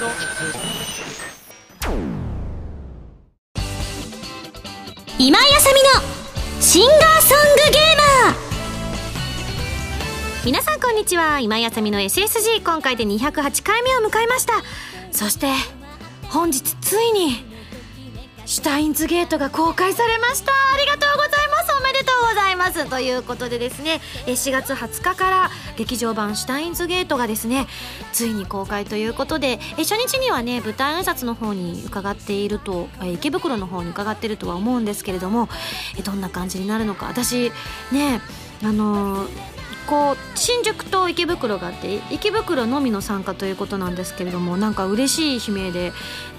今井あさみのシンガーソングゲーマー。皆さんこんにちは。今井あさみの SSG 今回で208回目を迎えました。そして本日ついにシュタインズゲートが公開されました。ありがとうございます。ますということでですね4月20日から劇場版シュタインズゲートがですねついに公開ということで初日にはね舞台挨拶の方に伺っていると池袋の方に伺っているとは思うんですけれどもどんな感じになるのか私ねあのーこう新宿と池袋があって池袋のみの参加ということなんですけれどもなんか嬉しい悲鳴で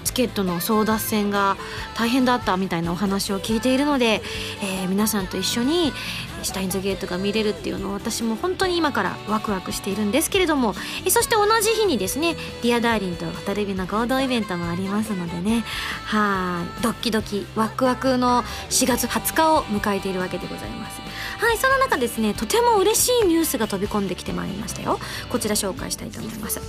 チケットの争奪戦が大変だったみたいなお話を聞いているので、えー、皆さんと一緒にシュタインズゲートが見れるっていうのを私も本当に今からワクワクしているんですけれどもえそして同じ日にですね「 Dear Darling と渡辺の合同イベントもありますのでね。はい。ドッキドキワクワクの4月20日を迎えているわけでございます。はい。その中ですねとても嬉しいニュースが飛び込んできてまいりましたよ。こちら紹介したいと思います。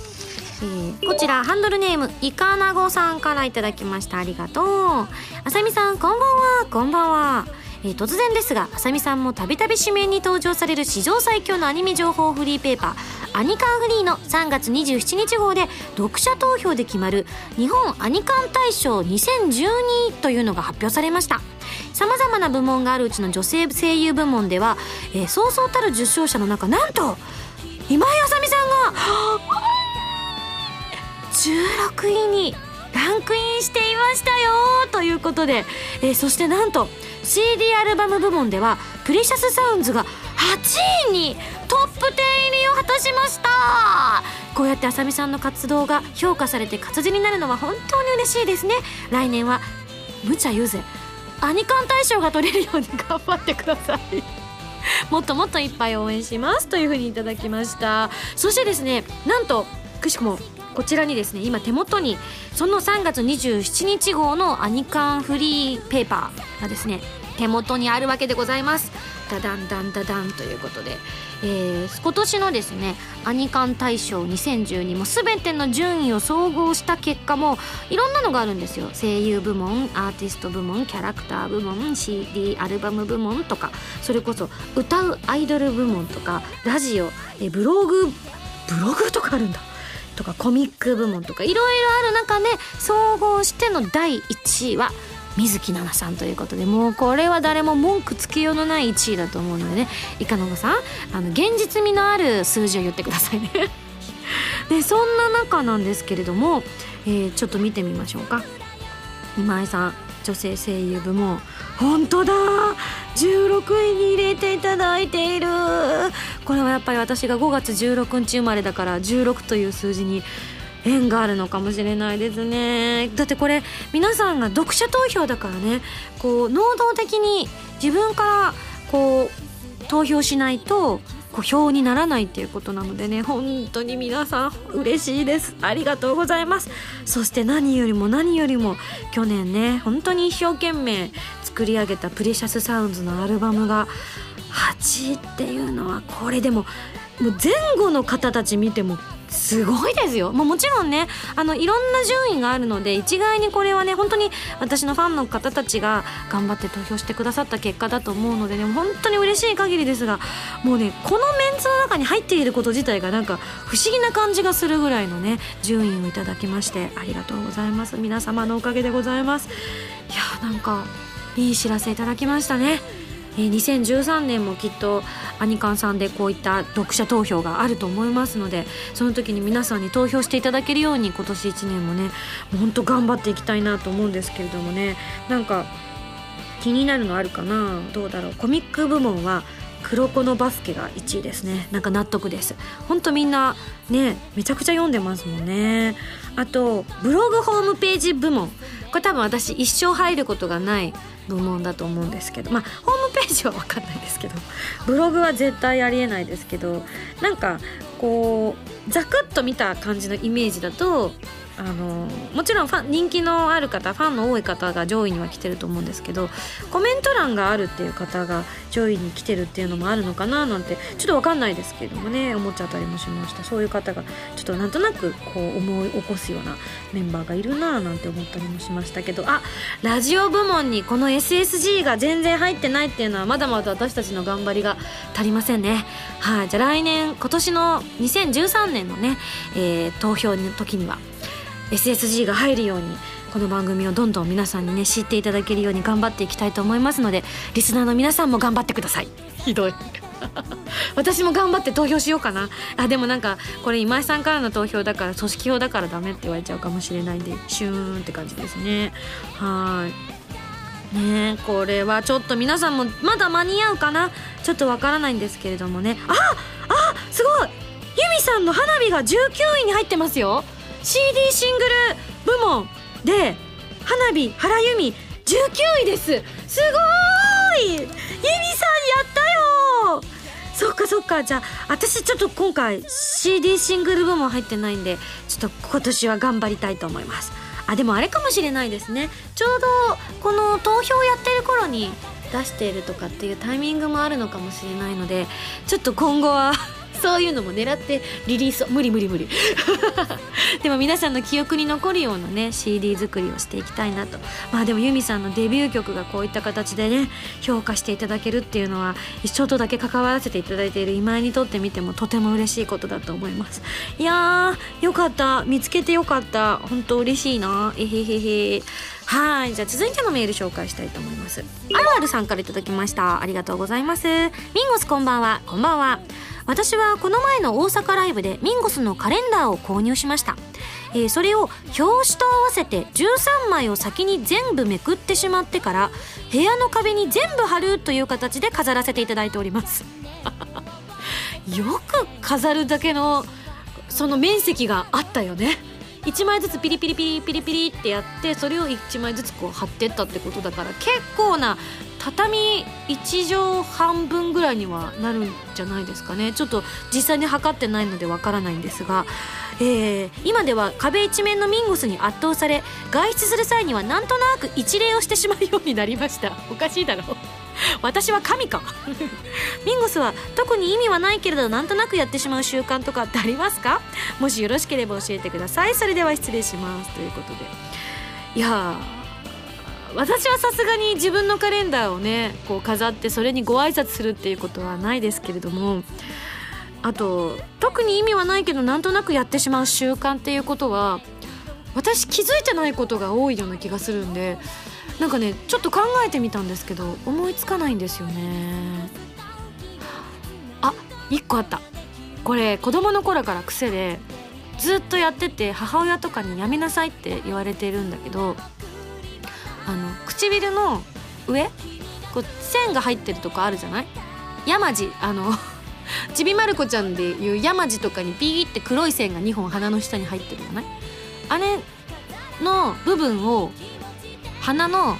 えー、こちらハンドルネームいかなごさんからいただきました。ありがとう。あさみさんこんばんは。こんばんは。えー、突然ですがあさみさんもたびたび紙面に登場される史上最強のアニメ情報フリーペーパーアニカンフリーの3月27日号で読者投票で決まる日本アニカン大賞2012というのが発表されました。さまざまな部門があるうちの女性声優部門では、えー、そうそうたる受賞者の中なんと今井あさみさんが16位にランクインしていましたよということで、えー、そしてなんと CD アルバム部門ではプレシャスサウンズが8位にトップ10入りを果たしました。こうやってあさみさんの活動が評価されて活字になるのは本当に嬉しいですね。来年は無茶言うぜ。アニカン大賞が取れるように頑張ってください。もっともっといっぱい応援しますというふうにいただきました。そしてですねなんとくしくもこちらにですね今手元にその3月27日号のアニカンフリーペーパーがですね手元にあるわけでございます。ダダンダンダダンということで、えー、今年のですねアニカン大賞2012も全ての順位を総合した結果もいろんなのがあるんですよ。声優部門アーティスト部門キャラクター部門 CD アルバム部門とか。それこそ歌うアイドル部門とか。ラジオ、えブログブログとかあるんだ。とかコミック部門とか。いろいろある中で総合しての第1位は水木奈々さんということでもうこれは誰も文句つけようのない1位だと思うのでねいかのごさんあの現実味のある数字を言ってくださいね。でそんな中なんですけれども、えー、ちょっと見てみましょうか。今井さん女性声優部門本当だ。16位に入れていただいている。これはやっぱり私が5月16日生まれだから16という数字に縁があるのかもしれないですね。だってこれ皆さんが読者投票だからね。こう能動的に自分からこう投票しないとこう票にならないっていうことなのでね。本当に皆さん嬉しいです。ありがとうございます。そして何よりも何よりも去年ね本当に一生懸命作り上げたプレシャスサウンズのアルバムが8位っていうのはこれでももう前後の方たち見てもすごいですよ、まあ、もちろんねあのいろんな順位があるので一概にこれはね本当に私のファンの方たちが頑張って投票してくださった結果だと思うのでね本当に嬉しい限りですがもうねこのメンツの中に入っていること自体がなんか不思議な感じがするぐらいのね順位をいただきましてありがとうございます。皆様のおかげでございます。いやなんかいい知らせいただきましたね。えー、2013年もきっとアニカンさんでこういった読者投票があると思いますのでその時に皆さんに投票していただけるように今年1年もねもほんと頑張っていきたいなと思うんですけれどもね。なんか気になるのあるかな？どうだろう？コミック部門は黒子のバスケが1位ですね。なんか納得です。ほんとみんなねめちゃくちゃ読んでますもんね。あとブログホームページ部門。これ多分私一生入ることがない部門だと思うんですけど。まあホームページは分かんないですけどブログは絶対ありえないですけどなんかこうザクッと見た感じのイメージだとあのもちろんファン人気のある方ファンの多い方が上位には来てると思うんですけどコメント欄があるっていう方が上位に来てるっていうのもあるのかななんてちょっと分かんないですけどもね思っちゃったりもしました。そういう方がちょっとなんとなくこう思い起こすようなメンバーがいるなぁなんて思ったりもしましたけどあラジオ部門にこの SSG が全然入ってないっていうのはまだまだ私たちの頑張りが足りませんね。はいじゃあ来年今年の2013年のね、えー、投票の時には SSG が入るようにこの番組をどんどん皆さんにね知っていただけるように頑張っていきたいと思いますのでリスナーの皆さんも頑張ってください。ひどい。私も頑張って投票しようかな。あでもなんかこれ今井さんからの投票だから組織票だからダメって言われちゃうかもしれないんでシューンって感じですね。はい。ねこれはちょっと皆さんもまだ間に合うかな？ちょっとわからないんですけれどもね。ああすごい！ユミさんの花火が19位に入ってますよ CD シングル部門で花火原由美19位です。すごい！由美さんやったよそっかそっか。じゃあ私ちょっと今回 CD シングル部門入ってないんでちょっと今年は頑張りたいと思います。あでもあれかもしれないですね。ちょうどこの投票やってる頃に出しているとかっていうタイミングもあるのかもしれないのでちょっと今後はそういうのも狙ってリリース無理無理無理。でも皆さんの記憶に残るようなね CD 作りをしていきたいなと。まあでもユミさんのデビュー曲がこういった形でね評価していただけるっていうのは一生とだけ関わらせていただいている今井にとってみてもとても嬉しいことだと思います。いやーよかった。見つけてよかった。本当嬉しいな。えへへへ。はいじゃあ続いてのメール紹介したいと思います。あるあるさんからいただきました。ありがとうございます。ミンゴスこんばんは。こんばんは。私はこの前の大阪ライブでミンゴスのカレンダーを購入しました、えー、それを表紙と合わせて13枚を先に全部めくってしまってから部屋の壁に全部貼るという形で飾らせていただいております。よく飾るだけのその面積があったよね。1枚ずつピリピリピリピリピリってやってそれを1枚ずつこう貼ってったってことだから結構な畳1畳半分ぐらいにはなるんじゃないですかね。ちょっと実際に測ってないのでわからないんですが、えー、今では壁一面のミンゴスに圧倒され外出する際にはなんとなく一礼をしてしまうようになりました。おかしいだろ 私は神か。ミンゴスは特に意味はないけれどなんとなくやってしまう習慣とかってありますか？もしよろしければ教えてください。それでは失礼します。ということで。いや私はさすがに自分のカレンダーをねこう飾ってそれにご挨拶するっていうことはないですけれども。あと特に意味はないけどなんとなくやってしまう習慣っていうことは私気づいてないことが多いような気がするんでなんかねちょっと考えてみたんですけど思いつかないんですよね。あ一個あった。これ子供の頃から癖でずっとやってて母親とかにやめなさいって言われてるんだけどあの唇の上こう線が入ってるとこあるじゃない？山地あの ちびまる子ちゃんでいう山地とかにピーって黒い線が2本鼻の下に入ってるじゃない？あれの部分を鼻の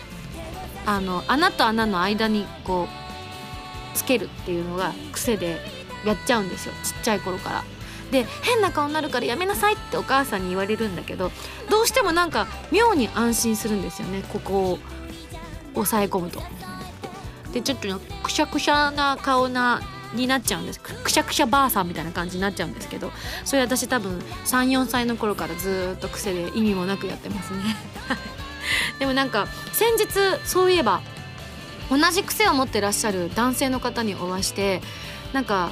あの穴と穴の間にこうつけるっていうのが癖でやっちゃうんですよちっちゃい頃から。で変な顔になるからやめなさいってお母さんに言われるんだけどどうしてもなんか妙に安心するんですよねここを押さえ込むと。でちょっとくしゃくしゃな顔なになっちゃうんですくしゃくしゃばあさんみたいな感じになっちゃうんですけどそれ私多分34歳の頃からずっと癖で意味もなくやってますね でもなんか先日そういえば同じ癖を持ってらっしゃる男性の方にお会いしてなんか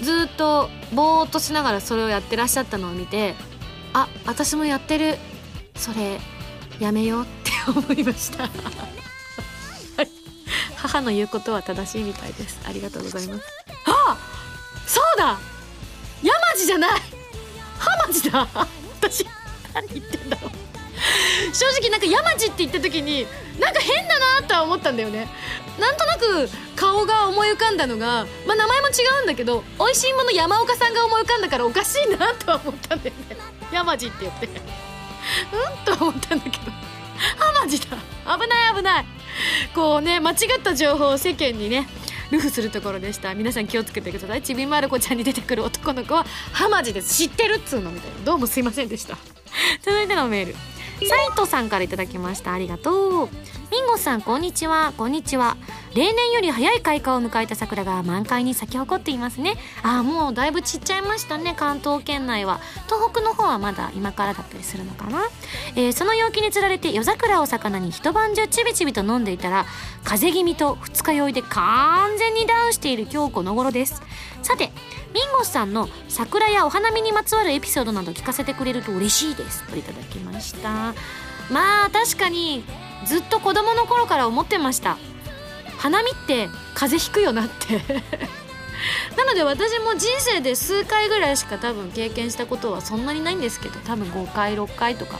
ずっとぼーっとしながらそれをやってらっしゃったのを見てあ私もやってる。それやめようって思いました。母の言うことは正しいみたいです。ありがとうございます。あそうだ。山地じゃない。浜地だ。私何言ってんだろう。正直なんか山地って言った時になんか変だなとは思ったんだよね。なんとなく顔が思い浮かんだのが、まあ、名前も違うんだけど美味しいもの山岡さんが思い浮かんだからおかしいなとは思ったんだよね。山地って言って。うんと思ったんだけど。浜地だ。危ない危ない。こうね間違った情報を世間にねルフするところでした。皆さん気をつけてください。ちびまる子ちゃんに出てくる男の子は浜地です。知ってるっつうのみたいな。どうもすいませんでした。続いてのメール。斉藤さんからいただきました。ありがとう。ミンゴさんこんにちは。こんにちは。例年より早い開花を迎えた桜が満開に咲き誇っていますね。ああもうだいぶ散っちゃいましたね。関東圏内は。東北の方はまだ今からだったりするのかな、えー、その陽気につられて夜桜を魚に一晩中ちびちびと飲んでいたら風邪気味と二日酔いで完全にダウンしている今日この頃です。さてミンゴスさんの桜やお花見にまつわるエピソードなど聞かせてくれると嬉しいです。といただきました。まあ確かにずっと子供の頃から思ってました。花見って風邪ひくよなって。なので私も人生で数回ぐらいしか多分経験したことはそんなにないんですけど多分5回6回とか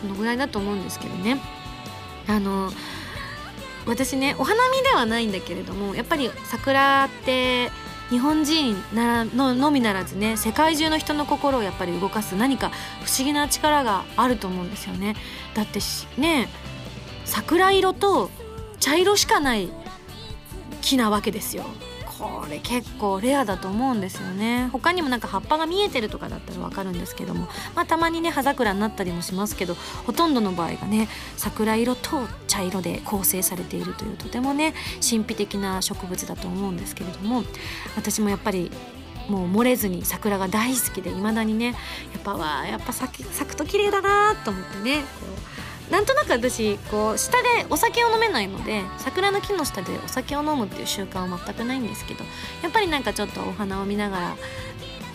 そのぐらいだと思うんですけどね。あの私ねお花見ではないんだけれどもやっぱり桜って日本人ならののみならずね世界中の人の心をやっぱり動かす何か不思議な力があると思うんですよね。だってね桜色と茶色しかない木なわけですよ。これ結構レアだと思うんですよね。他にもなんか葉っぱが見えてるとかだったら分かるんですけども、まあ、たまにね葉桜になったりもしますけどほとんどの場合がね桜色と茶色で構成されているというとてもね神秘的な植物だと思うんですけれども。私もやっぱりもう漏れずに桜が大好きでいまだにねやっぱわやっぱ咲くと綺麗だなと思ってねなんとなく私こう下でお酒を飲めないので桜の木の下でお酒を飲むっていう習慣は全くないんですけどやっぱりなんかちょっとお花を見ながら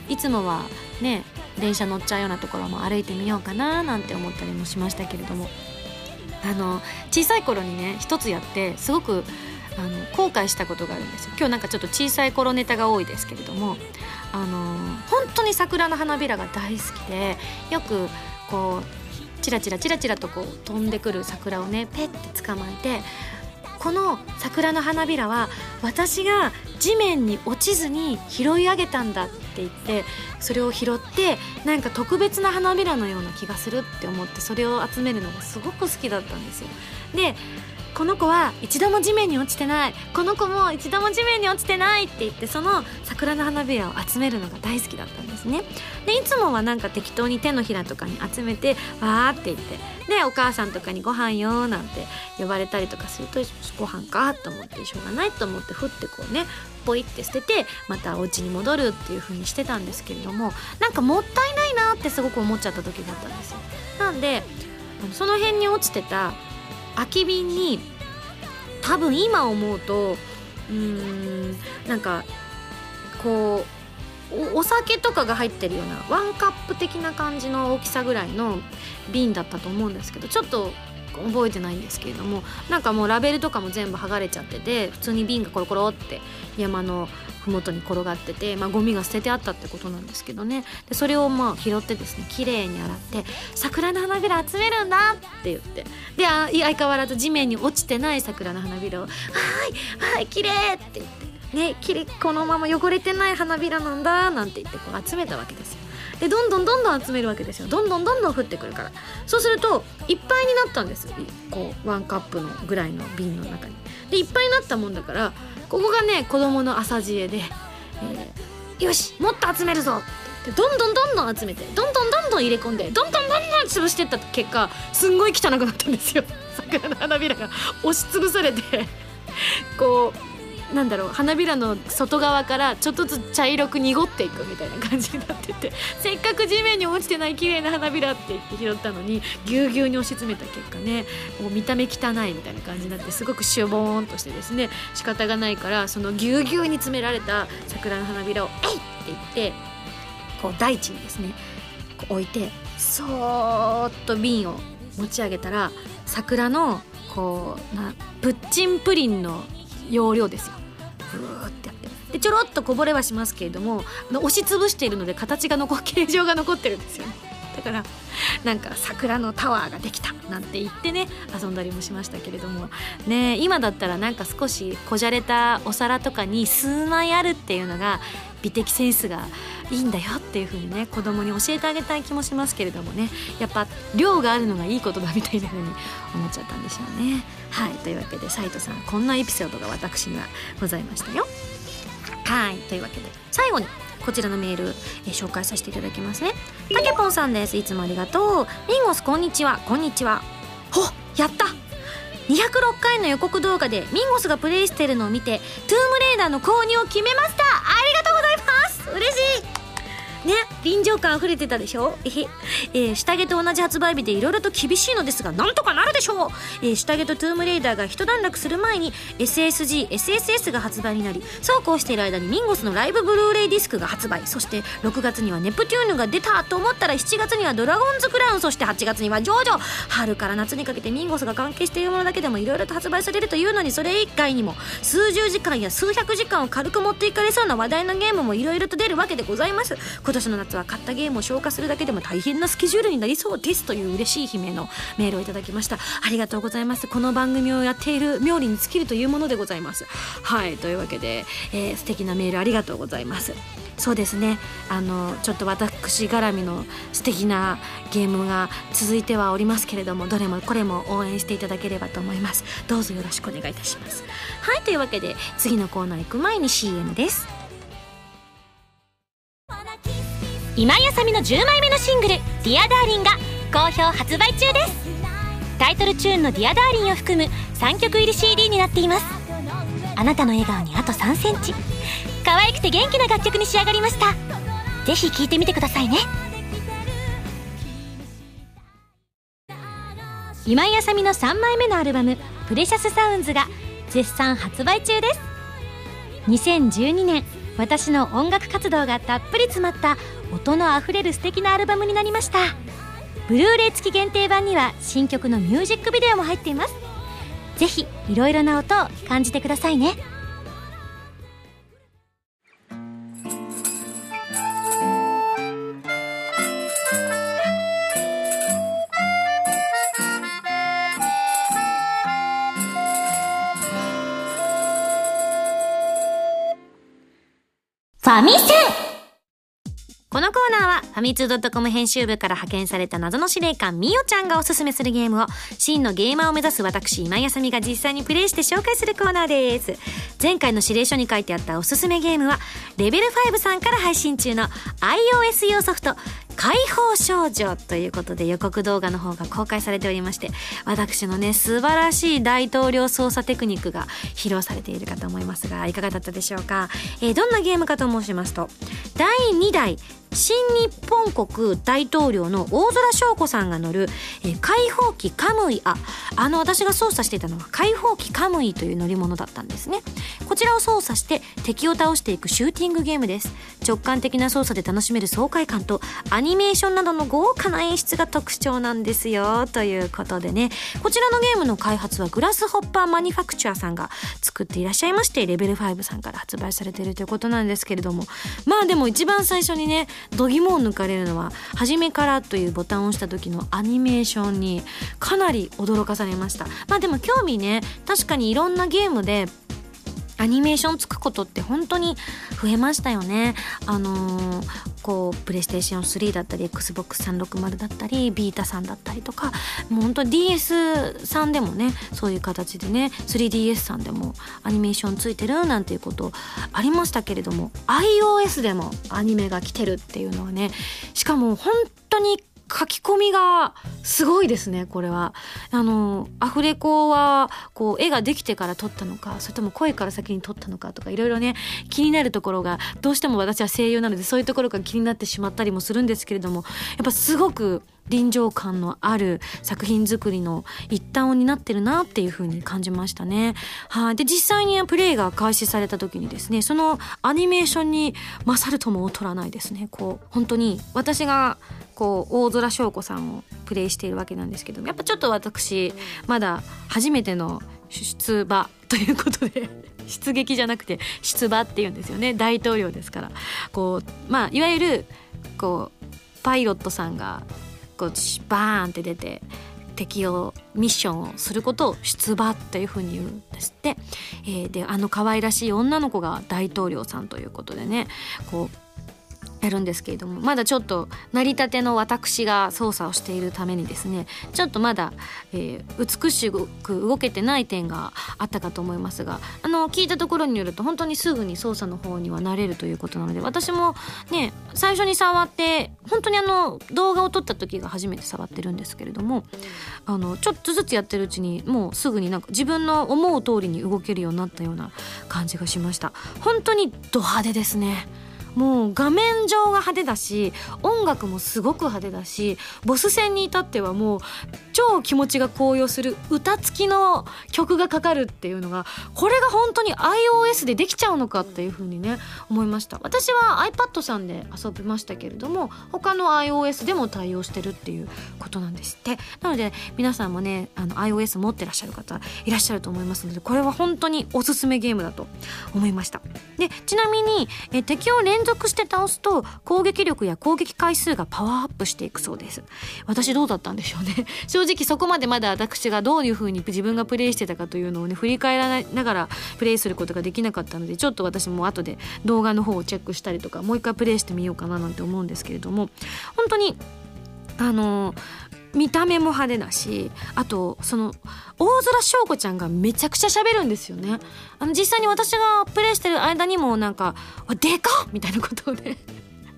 いつもはね電車乗っちゃうようなところも歩いてみようかななんて思ったりもしましたけれども。あの小さい頃にね一つやってすごくあの後悔したことがあるんですよ。今日なんかちょっと小さい頃ネタが多いですけれども。あの本当に桜の花びらが大好きでよくこうチラチラチラチラとこう飛んでくる桜をねペッて捕まえてこの桜の花びらは私が地面に落ちずに拾い上げたんだって言ってそれを拾ってなんか特別な花びらのような気がするって思ってそれを集めるのがすごく好きだったんですよ。でこの子は一度も地面に落ちてない。この子も一度も地面に落ちてないって言ってその桜の花びらを集めるのが大好きだったんですね。でいつもはなんか適当に手のひらとかに集めてわーって言ってでお母さんとかにご飯よなんて呼ばれたりとかするとご飯かと思ってしょうがないと思ってふってこうねポイって捨ててまたお家に戻るっていう風にしてたんですけれどもなんかもったいないなってすごく思っちゃった時だったんですよ。なんでその辺に落ちてた空き瓶に多分今思うとうーんなんかこうお酒とかが入ってるようなワンカップ的な感じの大きさぐらいの瓶だったと思うんですけどちょっと覚えてないんですけれどもなんかもうラベルとかも全部剥がれちゃってて普通に瓶がコロコロって山の麓に転がってて、まあ、ゴミが捨ててあったってことなんですけどねでそれをまあ拾ってですね綺麗に洗って「桜の花びら集めるんだ!」って言ってで相変わらず地面に落ちてない桜の花びらを「はいはい綺麗って言ってねきれこのまま汚れてない花びらなんだなんて言ってこう集めたわけですよでどんどんどんどん集めるわけですよ。どんどんどんどん降ってくるから。そうするといっぱいになったんですこうワンカップのぐらいの瓶の中に。でいっぱいになったもんだからここがね子供の朝知恵で、えー、よしもっと集めるぞ。ってどんどんどんどん集めてどんどんどんどん入れ込んでどんどんどんどん潰してった結果すんごい汚くなったんですよ。桜の花びらが押しつぶされてこうなんだろう花びらの外側からちょっとずつ茶色く濁っていくみたいな感じになってて せっかく地面に落ちてない綺麗な花びらって言って拾ったのにぎゅうぎゅうに押し詰めた結果ねもう見た目汚いみたいな感じになってすごくしょぼーんとしてですね仕方がないからそのぎゅうぎゅうに詰められた桜の花びらを「えい!」って言ってこう大地にですねこう置いてそーっと瓶を持ち上げたら桜のこうなプッチンプリンの容量ですよふーって。でちょろっとこぼれはしますけれども押しつぶしているので形が残形状が残ってるんですよね。だからなんか桜のタワーができたなんて言ってね遊んだりもしましたけれどもね今だったらなんか少しこじゃれたお皿とかに数枚あるっていうのが美的センスがいいんだよっていう風にね子供に教えてあげたい気もしますけれどもねやっぱ量があるのがいいことだみたいな風に思っちゃったんでしょうね。はいというわけで斉藤さんこんなエピソードが私にはございましたよ。はいというわけで最後にこちらのメール、えー、紹介させていただきますね。たけぽんさんです。いつもありがとう。ミンゴスこんにちは。こんにちは。ほやった。206回の予告動画でミンゴスがプレイしてるのを見てトゥームレーダーの購入を決めました。ありがとうございます。嬉しい。ね臨場感溢れてたでしょ？えへ、えー、下着と同じ発売日でいろいろと厳しいのですがなんとかなるでしょう、えー、下着とトゥームレイダーが一段落する前に SSG、SSS が発売になりそうこうしている間にミンゴスのライブブルーレイディスクが発売。そして6月にはネプテューヌが出たと思ったら7月にはドラゴンズクラウン。そして8月にはジョジョ春から夏にかけてミンゴスが関係しているものだけでもいろいろと発売されるというのにそれ以外にも数十時間や数百時間を軽く持っていかれそうな話題のゲームもいろいろと出るわけでございます。今年の夏は買ったゲームを消化するだけでも大変なスケジュールになりそうですという嬉しい悲鳴のメールをいただきました。ありがとうございます。この番組をやっている妙利に尽きるというものでございます。はいというわけで、えー、素敵なメールありがとうございます。そうですね。あのちょっと私絡みの素敵なゲームが続いてはおりますけれどもどれもこれも応援していただければと思います。どうぞよろしくお願いいたします。はいというわけで次のコーナー行く前に CM です。今井麻美の10枚目のシングル「Dear Darlingが好評発売中です。タイトルチューンの「ディアダーリンを含む3曲入り CD になっています。あなたの笑顔にあと3センチ。可愛くて元気な楽曲に仕上がりました。ぜひ聴いてみてくださいね。今井麻美の3枚目のアルバム「Precious Soundsが絶賛発売中です。2012年私の音楽活動がたっぷり詰まった音のあふれる素敵なアルバムになりました。ブルーレイ付き限定版には新曲のミュージックビデオも入っています。ぜひいろいろな音を感じてくださいね。ファミセン。このコーナーはファミツー .com 編集部から派遣された謎の司令官みおちゃんがおすすめするゲームを真のゲーマーを目指す私今井あさみが実際にプレイして紹介するコーナーです。前回の指令書に書いてあったおすすめゲームはレベル5さんから配信中の iOS 用ソフト解放少女ということで予告動画の方が公開されておりまして私のね素晴らしい大統領操作テクニックが披露されているかと思いますがいかがだったでしょうか、えー、どんなゲームかと申しますと第2代新日本国大統領の大空翔子さんが乗る、えー、解放機カムイああの私が操作していたのは解放機カムイという乗り物だったんですね。こちらを操作して敵を倒していくシューティングゲームです。直感的な操作で楽しめる爽快感とアニメーションなどの豪華な演出が特徴なんですよ。ということでね。こちらのゲームの開発はグラスホッパーマニファクチャーさんが作っていらっしゃいましてレベル5さんから発売されているということなんですけれども。まあでも一番最初にね度肝を抜かれるのは「初めから」というボタンを押した時のアニメーションにかなり驚かされました。まあでも興味ね確かにいろんなゲームでアニメーションつくことって本当に増えましたよね。あのー、こうプレイステーション3だったり XBOX360 だったりビータさんだったりとかもう本当 DS さんでもねそういう形でね 3DS さんでもアニメーションついてるなんていうことありましたけれども iOS でもアニメが来てるっていうのはねしかも本当に書き込みがすごいですねこれは。あのアフレコはこう絵ができてから撮ったのかそれとも声から先に撮ったのかとかいろいろね気になるところがどうしても私は声優なのでそういうところが気になってしまったりもするんですけれどもやっぱすごく臨場感のある作品作りの一端を担ってるなっていう風に感じましたね。はい。で、実際にプレイが開始された時にですね、そのアニメーションに勝るとも劣らないですね。こう、本当に私がこう大空翔子さんをプレイしているわけなんですけどやっぱちょっと私まだ初めての出馬ということで 出撃じゃなくて出馬っていうんですよね大統領ですからこうまあいわゆるこうパイロットさんがこうバーンって出て敵をミッションをすることを出馬というふうに言うんですって、えー、であの可愛らしい女の子が大統領さんということでねこうやるんですけれどもまだちょっと成り立ての私が操作をしているためにですねちょっとまだ、えー、美しく動けてない点があったかと思いますがあの聞いたところによると本当にすぐに操作の方にはなれるということなので私もね最初に触って本当にあの動画を撮った時が初めて触ってるんですけれどもあのちょっとずつやってるうちにもうすぐになんか自分の思う通りに動けるようになったような感じがしました。本当にド派手ですね。もう画面上が派手だし音楽もすごく派手だしボス戦に至ってはもう超気持ちが高揚する歌付きの曲がかかるっていうのがこれが本当に iOS でできちゃうのかっていうふうにね思いました。私は iPad さんで遊びましたけれども他の iOS でも対応してるっていうことなんですって。なので皆さんもねあの iOS 持ってらっしゃる方いらっしゃると思いますのでこれは本当におすすめゲームだと思いました。でちなみにえ敵を連連続して倒すと攻撃力や攻撃回数がパワーアップしていくそうです。私どうだったんでしょうね。正直そこまでまだ私がどういう風に自分がプレイしてたかというのをね振り返らながらプレイすることができなかったのでちょっと私も後で動画の方をチェックしたりとかもう一回プレイしてみようかななんて思うんですけれども。本当にあの見た目も派手だしあとその大空翔子ちゃんがめちゃくちゃ喋るんですよねあの実際に私がプレイしてる間にもなんか「でかっ!」みたいなことをね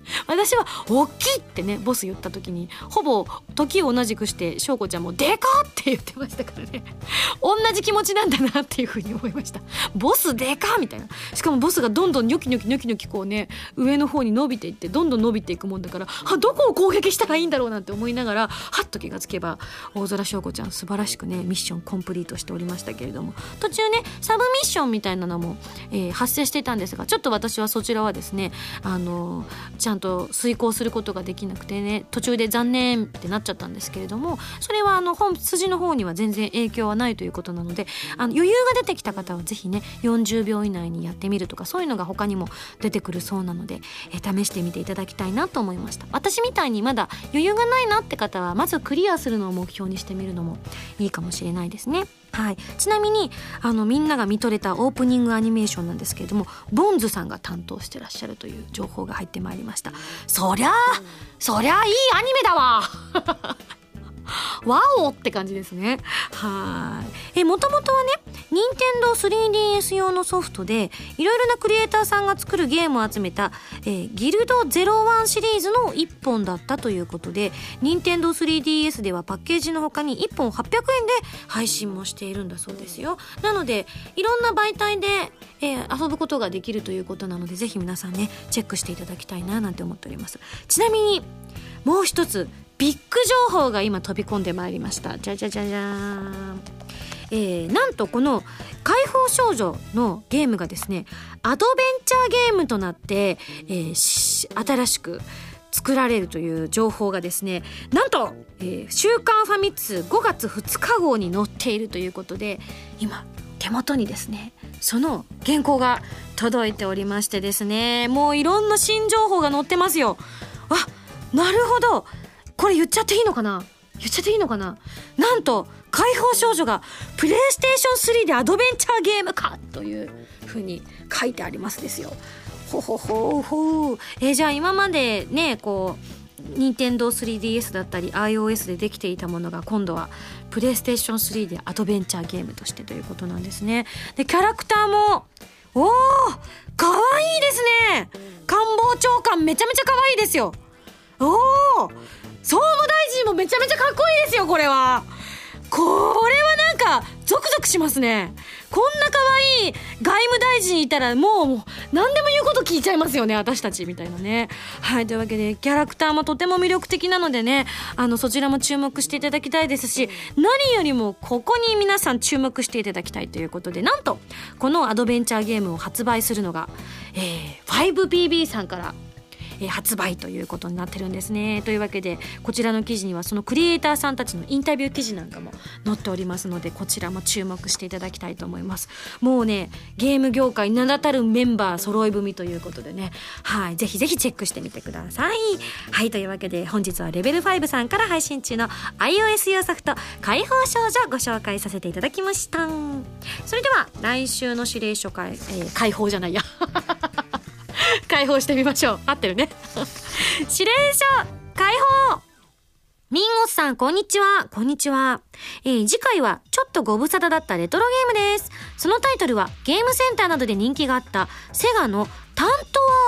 私は「大きい!」ってねボス言った時にほぼ時を同じくして翔子ちゃんも「でかっ!」て言ってましたからね 同じ気持ちなんだなっていうふうに思いましたボスでかみたいなしかもボスがどんどんニョキニョキニョキニョキこうね上の方に伸びていってどんどん伸びていくもんだからあどこを攻撃したらいいんだろうなんて思いながらはっと気がつけば大空翔子ちゃん素晴らしくねミッションコンプリートしておりましたけれども途中ねサブミッションみたいなのも、えー、発生していたんですがちょっと私はそちらはですねあのちゃんんと遂行することができなくてね途中で残念ってなっちゃったんですけれどもそれはあの本筋の方には全然影響はないということなのであの余裕が出てきた方は是非ね40秒以内にやってみるとかそういうのが他にも出てくるそうなので、え試してみていただきたいなと思いました。私みたいにまだ余裕がないなって方はまずクリアするのを目標にしてみるのもいいかもしれないですね。はい、ちなみにあのみんなが見とれたオープニングアニメーションなんですけれどもボンズさんが担当してらっしゃるという情報が入ってまいりました。そりゃあそりゃいいアニメだわ。ワオって感じですね。はい。え、もともとはね、任天堂 3DS 用のソフトで、いろいろなクリエイターさんが作るゲームを集めた、えー、ギルド01シリーズの1本だったということで、任天堂 3DS ではパッケージの他に1本800円で配信もしているんだそうですよ。なので、いろんな媒体で、えー、遊ぶことができるということなので、ぜひ皆さんね、チェックしていただきたいななんて思っております。ちなみに、もう一つ、ビッグ情報が今飛び込んでまいりました。じゃじゃじゃじゃーん。えー、なんとこの「解放少女」のゲームがですねアドベンチャーゲームとなって、えー、新しく作られるという情報がですねなんと「えー、週刊ファミ通」5月2日号に載っているということで今手元にですねその原稿が届いておりましてですねもういろんな新情報が載ってますよ。あなるほど。これ言っちゃっていいのかな？言っちゃっていいのかな？なんと解放少女がプレイステーション3でアドベンチャーゲームかというふうに書いてありますですよ。ほほほほえー、じゃあ今までねこう任天堂 3DS だったり iOS でできていたものが今度はプレイステーション3でアドベンチャーゲームとしてということなんですね。でキャラクターもおーかわいいですね。官房長官めちゃめちゃかわいいですよ。おお総務大臣もめちゃめちゃかっこいいですよこれは。これはなんかゾクゾクしますね。こんな可愛い外務大臣いたらもう何でも言うこと聞いちゃいますよね私たちみたいなね。はいというわけでキャラクターもとても魅力的なのでねあのそちらも注目していただきたいですし何よりもここに皆さん注目していただきたいということでなんとこのアドベンチャーゲームを発売するのが、えー、5BB さんからえ、発売ということになってるんですね。というわけでこちらの記事にはそのクリエイターさんたちのインタビュー記事なんかも載っておりますのでこちらも注目していただきたいと思います。もうねゲーム業界名だたるメンバー揃い踏みということでね。はいぜひぜひチェックしてみてください。はいというわけで本日はレベル5さんから配信中の iOS 用ソフト解放少女ご紹介させていただきました。それでは来週の指令書会、えー、解放じゃないや。解放してみましょう合ってるね 指令書解放ミンゴスさん、こんにちは。こんにちは。えー、次回は、ちょっとご無沙汰だったレトロゲームです。そのタイトルは、ゲームセンターなどで人気があった、セガのタント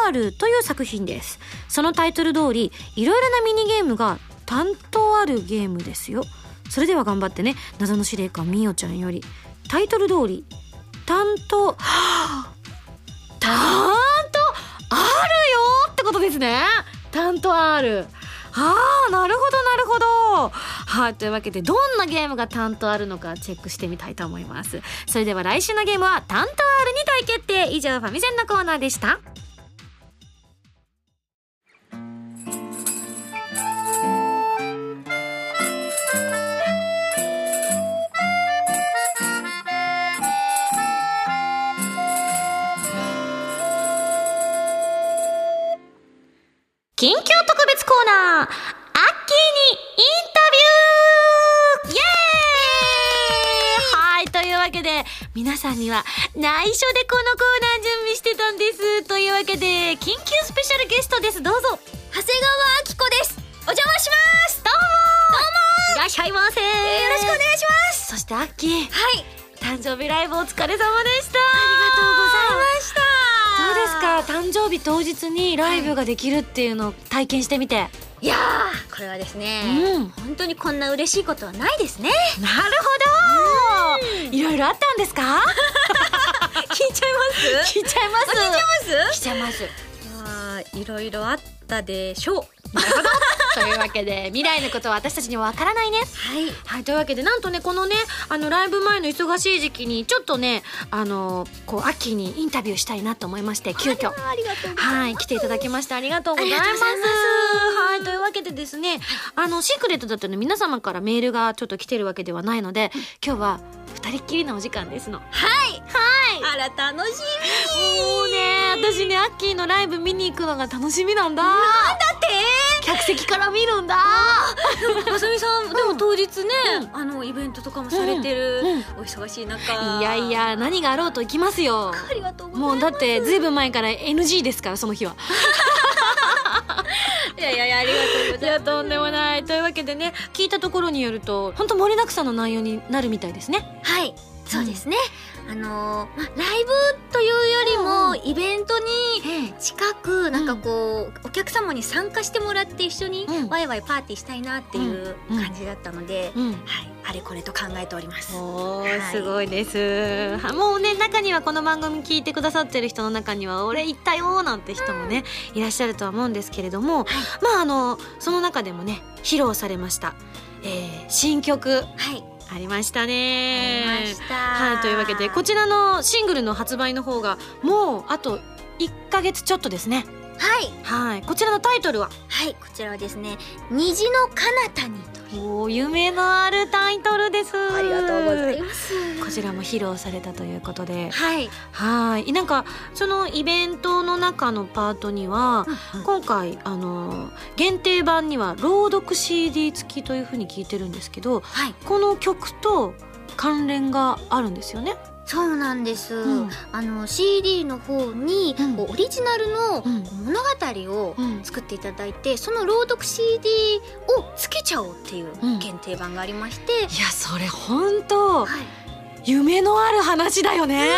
ワールという作品です。そのタイトル通り、いろいろなミニゲームが、タントあるゲームですよ。それでは頑張ってね。謎の司令官みおちゃんより。タイトル通り、タント、はあ、タンことですね。タントある。ああなるほどなるほどはいというわけでどんなゲームが担当あるのかチェックしてみたいと思いますそれでは来週のゲームは担当あるに大決定以上ファミセンのコーナーでした近況特別コーナー、アッキーにインタビューイエーイはい、というわけで、皆さんには内緒でこのコーナー準備してたんです。というわけで、緊急スペシャルゲストです。どうぞ。長谷川明子です。お邪魔しますどうもどうもいらっしゃいませよろしくお願いしますそしてアッキー。はい。誕生日ライブお疲れ様でした。ありがとうございました。か誕生日当日にライブができるっていうのを体験してみて、はい、いやこれはですね、うん、本当にこんな嬉しいことはないですね。なるほど。いろいろあったんですか？聞いちゃいます？聞いちゃいます。聞いちゃいます？聞いちゃいます。まあいろいろあったでしょう。なるほどというわけで未来のことは私たちにはわからないね。はい、はい、というわけでなんとねこのねあのライブ前の忙しい時期にちょっとねあのこう秋にインタビューしたいなと思いまして急遽。はい来ていただきましてありがとうございます。はいというわけでですねあのシークレットだったの皆様からメールがちょっと来てるわけではないので今日は二人っきりのお時間ですの。はい。はい。あら楽しみ。もうね私ねアッキーのライブ見に行くのが楽しみなんだ。なんだって客席から見るんだ。まさみさんでも当日ね、あのイベントとかもされてる、お忙しい中。いやいや何があろうと行きますよ。ありがとうもうだってずいぶん前から NG ですからその日は。いやいやいやありがとうございます。いやとんでもない。というわけでね聞いたところによると本当盛りだくさんの内容になるみたいですね。はい。そうですね、あのー、ま、ライブというよりも、イベントに近く、なんかこう、お客様に参加してもらって一緒にワイワイパーティーしたいなっていう感じだったので、はい、あれこれと考えております。おはい、すごいです。もうね、中にはこの番組聞いてくださってる人の中には、俺行ったよなんて人もね、いらっしゃるとは思うんですけれども、まああの、その中でもね、披露されました、えー、新曲。はい。ありましたね。はいというわけでこちらのシングルの発売の方がもうあと1か月ちょっとですねはい。はい。こちらのタイトルは？はいこちらはですね「虹の彼方に」お夢のあるタイトルです。ありがとうございます。こちらも披露されたということで。はい。はい。なんかそのイベントの中のパートには、うんうん、今回あの限定版には朗読 CD 付きというふうに聞いてるんですけど、はい、この曲と関連があるんですよねそうなんです、うん、あの CD の方に、うん、オリジナルの物語を作っていただいて、うん、その朗読 CD をつけちゃおうっていう限定版がありまして、いやそれ本当、はい、夢のある話だよね。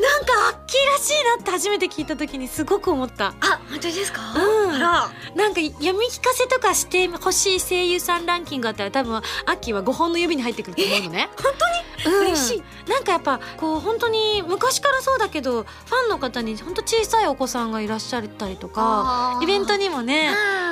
なんかアッキーらしいなって初めて聞いた時にすごく思った。あ本当ですか？うん。あら。なんか読み聞かせとかしてほしい声優さんランキングあったら多分アッキーは5本の指に入ってくると思うのね。本当に、うん、嬉しい。なんかやっぱこう本当に昔からそうだけどファンの方に本当小さいお子さんがいらっしゃったりとかイベントにもね、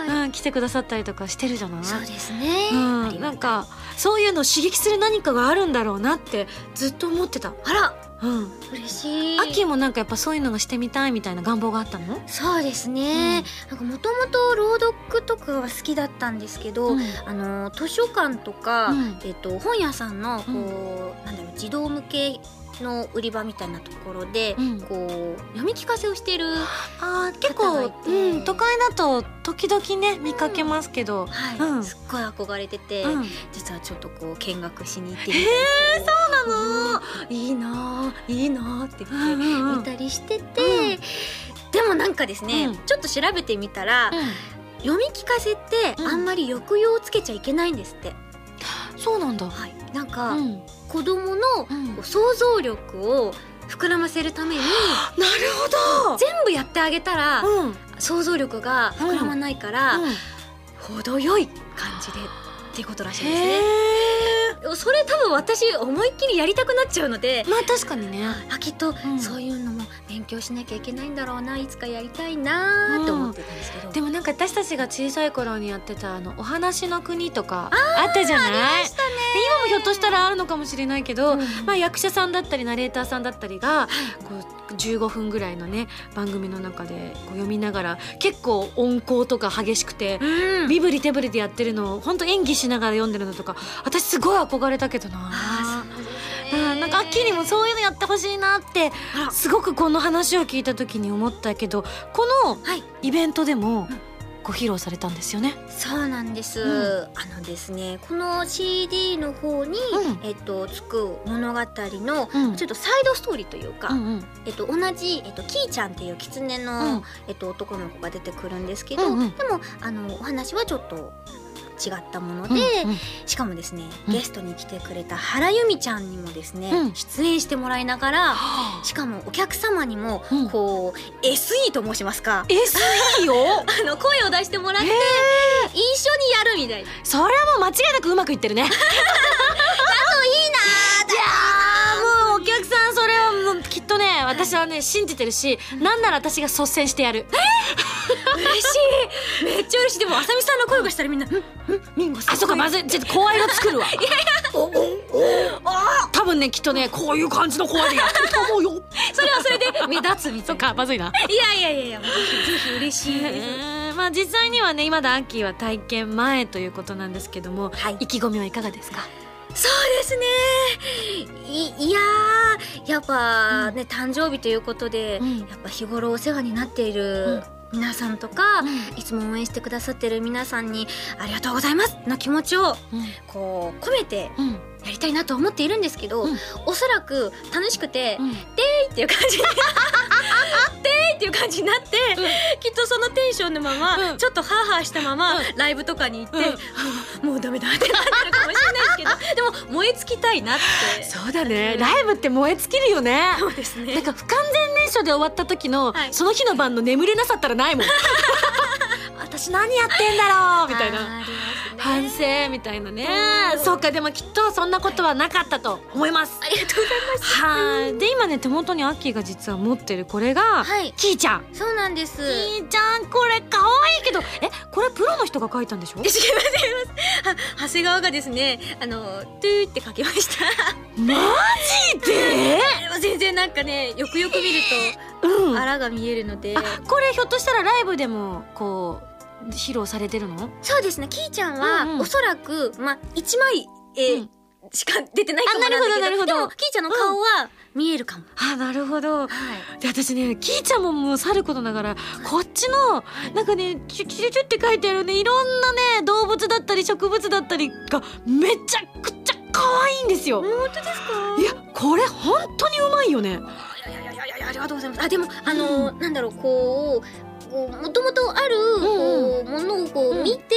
うん、来てくださったりとかしてるじゃない？そうですね、うん、なんかそういうのを刺激する何かがあるんだろうなってずっと思ってた。あらうん、嬉しい。秋もなんかやっぱそういうのがしてみたいみたいな願望があったの？そうですね。うん、なんかもともと朗読とかは好きだったんですけど、うん、あの図書館とか、うん、えっと本屋さんのこう、なんだろう児童向けの売り場みたいなところで、うん。こう読み聞かせをしてるあー結構うん、都会だと時々ね見かけますけど、はい、うん。すっごい憧れてて、うん。実はちょっとこう見学しに行ってみたりそうなの？いいなあいいなあって見たりしてて、でもなんかですね、うん。ちょっと調べてみたら、読み聞かせってうん。あんまり抑揚をつけちゃいけないんですって、そうなんだ。はい、なんか、うん子供のうん。こう想像力を膨らませるために なるほど。全部やってあげたら想像力が膨らまないから、程よい感じでっていうことらしいんですね。へそれ多分私思いっきりやりたくなっちゃうのでーまあ確かにね。あきっとん。そういうのも勉強しなきゃいけないんだろうないつかやりたいなーって思ってたんですけど、でもなんか私たちが小さい頃にやってたあのお話の国とかあったじゃない？今もひょっとしたらあるのかもしれないけど、うんまあ、役者さんだったりナレーターさんだったりがこう15分ぐらいのね番組の中でこう読みながら結構音効とか激しくてうん。身振り手振りでやってるのを本当演技しながら読んでるのとか私すごい憧れたけどな。あなんかアッキーにもそういうのやってほしいなってすごくこの話を聞いた時に思ったけどこのはい。イベントでもうん。ご披露されたんですよね。そうなんです、うあのですねこの CD の方に、うん。えっとつく物語のうん。ちょっとサイドストーリーというか、うんうん。えっと、同じ、えっと、キーちゃんっていう狐の、うん。えっと、男の子が出てくるんですけど、うんうん。でもあのお話はちょっと違ったもので、うんうん。しかもですねうん。ゲストに来てくれた原由美ちゃんにもですね、うん。出演してもらいながらしかもお客様にもうん。こう、SE と申しますか。SE よあの声を出してもらって一緒にやるみたいな。それはもう間違いなくうまくいってるね。だといいな。いやーもうお客さんそれはもうきっとね私はね信じてるし、なんなら私が率先してやる。嬉しい。めっちゃ嬉しい。でもあさみさんの声がしたらみんな「んんミンゴさん。あそうかまずいちょっと声色作るわ。いやいや。おおお。あ 多分ねきっとねこういう感じの声でやってると思うよ。それはそれで目立つみたそいうなかまずいな。いやいやいやいやぜひぜひ嬉しい。ですえーまあ実際にはね今だアッキーは体験前ということなんですけども、はい。意気込みはいかがですか？そうですね。いいやーやっぱね、誕生日ということで、うん。やっぱ日頃お世話になっている皆さんとか、いつも応援してくださってる皆さんにありがとうございますの気持ちをこう込めてうんうんやりたいなと思っているんですけど、うん。おそらく楽しくて、うんっていう感じでで ーっていう感じになって、きっとそのテンションのまま、うん。ちょっとハーハーしたまま、うん。ライブとかに行って、もうもうダメだってなってるかもしれないですけど でも燃え尽きたいなって。そうだね。ライブって燃え尽きるよね。そうですね。なんか不完全燃焼で終わった時の、はい。その日の晩の眠れなさったらないもん私何やってんだろうみたいな。反省みたいなね。う。んそうかでもきっとそんなことはなかったと思います。ありがとうございます。はい。で今ね手元にアッキーが実は持ってるこれが、はい。キーちゃん。そうなんです。キーちゃんこれ可愛いけど。えこれプロの人が書いたんでしょ？違います違います。は長谷川がですねあのトゥーって書きました。マジで？全然なんかねよくよく見るうん。あらが見えるので。これひょっとしたらライブでもこう披露されてるの？そうですね。キーちゃんは、うんうん。おそらくまあ1枚、えーうん。しか出てないかもなんだけど。あなるほどでもキーちゃんの顔は見えるかも、あなるほど。はい。で私ねキーちゃんももうさることながらこっちのなんかねチュチュチュって書いてあるねいろんなね動物だったり植物だったりがめちゃくちゃ可愛いんですよ。本当ですか？いやこれ本当にうまいよね。いやいやいやいやありがとうございます。あでもあのーなんだろうこうもともとあるこうものをこう見て、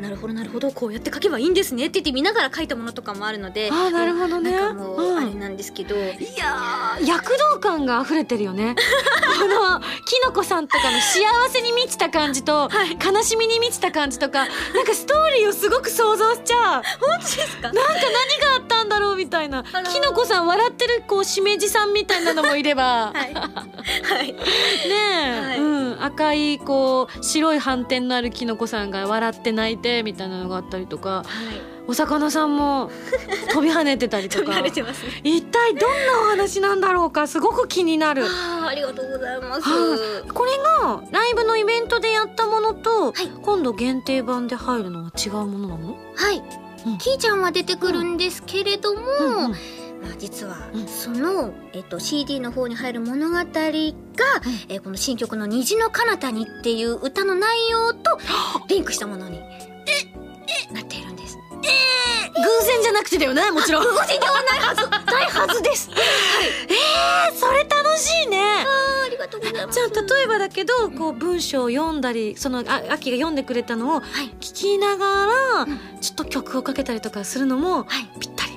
なるほどなるほどこうやって書けばいいんですねって言って見ながら書いたものとかもあるのであーなるほどね。なんかもううん。あれなんですけど、いやー躍動感が溢れてるよね。このきのこさんとかの幸せに満ちた感じと、はい。悲しみに満ちた感じとかなんかストーリーをすごく想像しちゃう。本当ですか？なんか何があったんだろうみたいな。あらきのこさん笑ってるこうしめじさんみたいなのもいれば、はい。はい。ねえ、はい。うん、赤いこう白い斑点のあるきのこさんが笑って泣いてみたいなのがあったりとかはい。お魚さんも飛び跳ねてたりとか。一体どんなお話なんだろうかすごく気になる。ありがとうございます、はこれがライブのイベントでやったものと、はい。今度限定版で入るのは違うものなの、はい、うん。キーちゃんは出てくるんですけれども、うんうんまあ、実はうん。その、えっと、CD の方に入る物語が、えーこの新曲の「虹の彼方に」っていう歌の内容とリンクしたものになっているんです。偶然じゃなくてだよねもちろん。偶然ではないはず。ないはずです。えそれ楽しいね。ありがとうございます。じゃあ例えばだけどこう文章を読んだりそのあ秋が読んでくれたのをはい。聞きながら、うん。ちょっと曲をかけたりとかするのもはい。ぴったり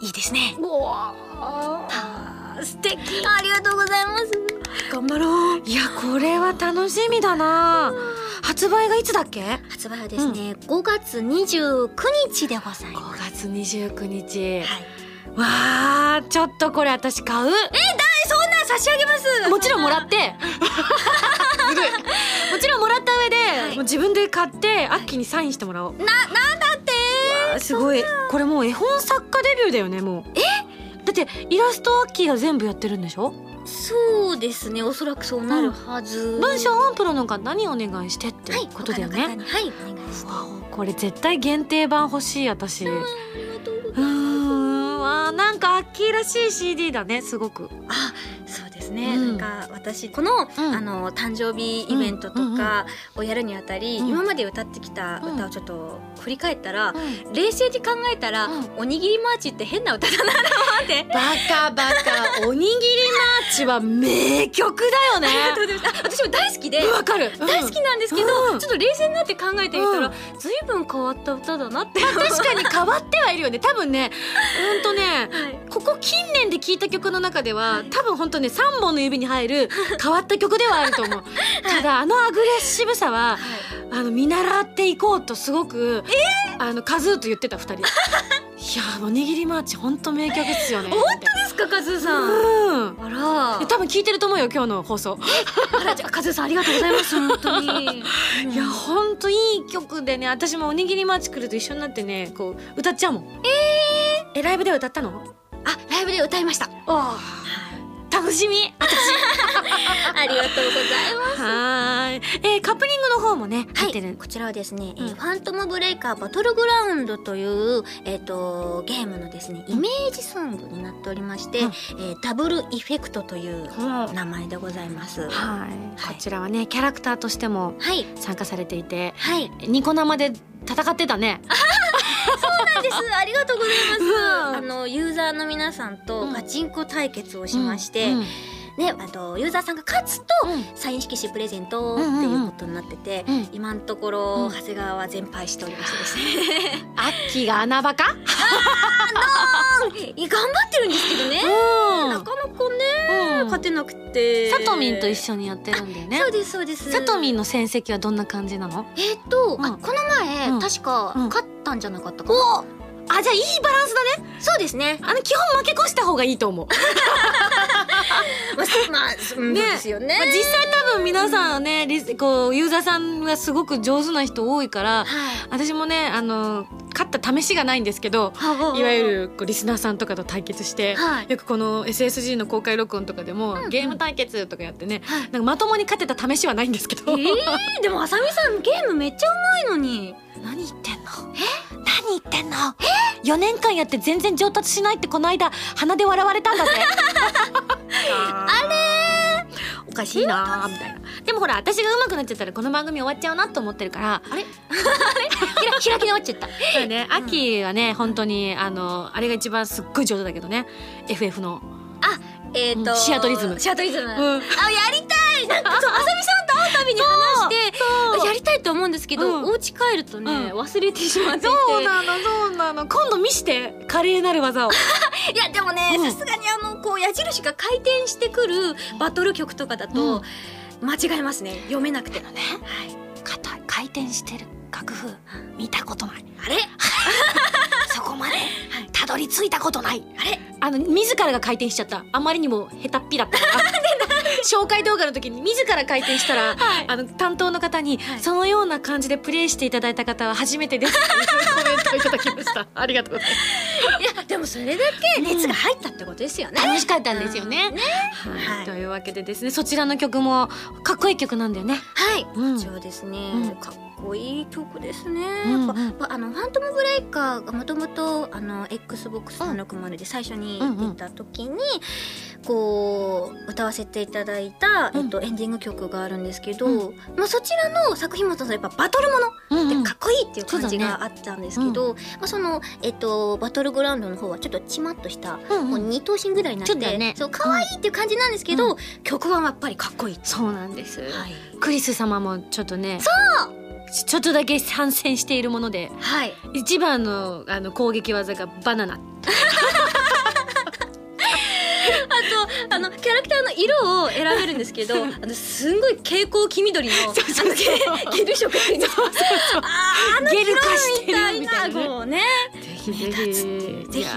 いな。いいですね。うわ素敵。ありがとうございます。頑張ろう。いやこれは楽しみだな。発売がいつだっけ？発売はですね、5月29日でございま5月29日。す。はい。わあちょっとこれ私買う？そんなん差し上げます。もちろんもらって。もちろんもらった上で、はい。もう自分で買ってアッキーにサインしてもらおう。な、なんだわあすごい。これもう絵本作家デビューだよねもう。え？だってイラストアッキーが全部やってるんでしょ？そうですね、おそらくそうなるはず。文章はプロの方にお願いしてってはい、ことだよね、他の方にはい、お願いして。これ絶対限定版欲しい私。うんわあなんかアッキーらしい CD だねすごく。あ、そうですね。うん。なんか私この、うん。あの誕生日イベントとかをやるにあたり、うん。今まで歌ってきた歌をちょっと振り返ったら、うん。冷静に考えたら、うん。おにぎりマーチって変な歌だなと思って。バカバカ。おにぎりマーチは名曲だよね。あ私も大好きで。わかる。大好きなんですけど、うん。ちょっと冷静になって考えてみたら、うん。ずいぶん変わった歌だなって。確かに変わってはいるよね。多分ねほんとねはい。ここ近年で聴いた曲の中では多分本当ね3本の指に入る変わった曲ではあると思う、ただあのアグレッシブさはあの見習っていこうとすごく、あのカズーと言ってた2人。いやーおにぎりマーチ本当名曲っすよね。本当ですか、カズーさん？うん。あら。え多分聞いてると思うよ今日の放送。あら、じゃあ、カズーさんありがとうございます、本当に。いやほんといい曲でね私もおにぎりマーチ来ると一緒になってねこう歌っちゃうもん。えー、えライブでは歌ったの？あ、ライブで歌いました。あ楽しみありがとうございます。はーい。えーカップリングの方もね、入ってる。こちらはですね、えうんーファントムブレイカーバトルグラウンドという、えっ、と、ゲームのですね、イメージソングになっておりまして、うんえーダブルエフェクトというはい。名前でございます。ははい。こちらはね、キャラクターとしてもい。参加されていて、はい。ニコ生で戦ってたね。そうです。ありがとうございます。うん。あの、ユーザーの皆さんとうん。ガチンコ対決をしまして、うん。ね、あと、ユーザーさんが勝つと、うん。サイン色紙プレゼントっていうことになってて、うん今のところ、うん。長谷川は全敗しておりまして。ですね。アッキーが穴場か？いや頑張ってるんですけどね。うん。なかなかね、うん。勝てなくて。サトミンと一緒にやってるんだよね。そう。です、そうです。サトミンの戦績はどんな感じなの？えっと、うん。あ、この前、うん。確か、うん。勝ったんじゃなかったかな。あ、じゃあいいバランスだね。そうですね。あの、基本負け越した方がいいと思う。まあ、すまあ、そうねですよね。まあ実際多分皆さんね、リスこう、ユーザーさんがすごく上手な人多いから、はい。私もね、あの、勝った試しがないんですけど、い。わゆるこうリスナーさんとかと対決して、はい。よくこの SSG の公開録音とかでも、うんうん。ゲーム対決とかやってね、はい。なんかまともに勝てた試しはないんですけど、えー、でもあさみさんゲームめっちゃうまいのに。何言ってんの？え？何言ってんの？え ?4 年間やって全然上達しないってこの間鼻で笑われたんだぜ あれ？おかしいなーみたいな。でもほら私が上手くなっちゃったらこの番組終わっちゃうなと思ってるからあれ？開き直っちゃった。そうね、秋はね本当にあのあれが一番すっごい上手だけどね。FF の。えっ、と、うんシアトリズム。シアトリズム。ん。あ、やりたい！なんかそう、あさみさんたびに話して、やりたいと思うんですけど、うん。お家帰るとね、うん。忘れてしまって。そうなのそうなの。今度見して華麗なる技を。いや、でもね、うん。さすがにあの、こう、矢印が回転してくるバトル曲とかだと、間違えますね。読めなくて。ね。はい。肩回転してる楽譜見たことない。あれ？そこまで。たどり着いたことない。あれ？あの自らが回転しちゃった。あまりにも下手っぴだった 紹介動画の時に自ら回転したら、はい。あの担当の方に、はい。そのような感じでプレイしていただいた方は初めてです。コメントをいただきました。ありがとうございます。いや、でもそれだけ熱が入ったってことですよね。楽しかったんですよね。ね。はい。はい。というわけでですねそちらの曲もかっこいい曲なんだよね。はい。うん。ですね、うん。かっこいい曲ですね、うんうん。やっぱあのファントムブレイカーがもともとあの XBOX360 で最初に出た時に、こう歌わせていただいた、えっと、エンディング曲があるんですけど、うまあ、そちらの作品もやっぱバトルものうんうん。でかっこいいっていう感じがあったんですけど、まあ、その、えっと、バトルグラウンドの方はちょっとちまっとした、うんうもうん二頭身ぐらいになってね。そう可愛いっていう感じなんですけど、う曲はやっぱりかっこいい。そうなんです、はい、クリス様もちょっとね。そうちょっとだけ参戦しているものではい、一番のあの攻撃技がバナナ。あのキャラクターの色を選べるんですけど あのすんごい蛍光黄緑のゲゲル色っていうあゲル化してるみたいな。ねこうね。ぜひぜひ。遊んでいた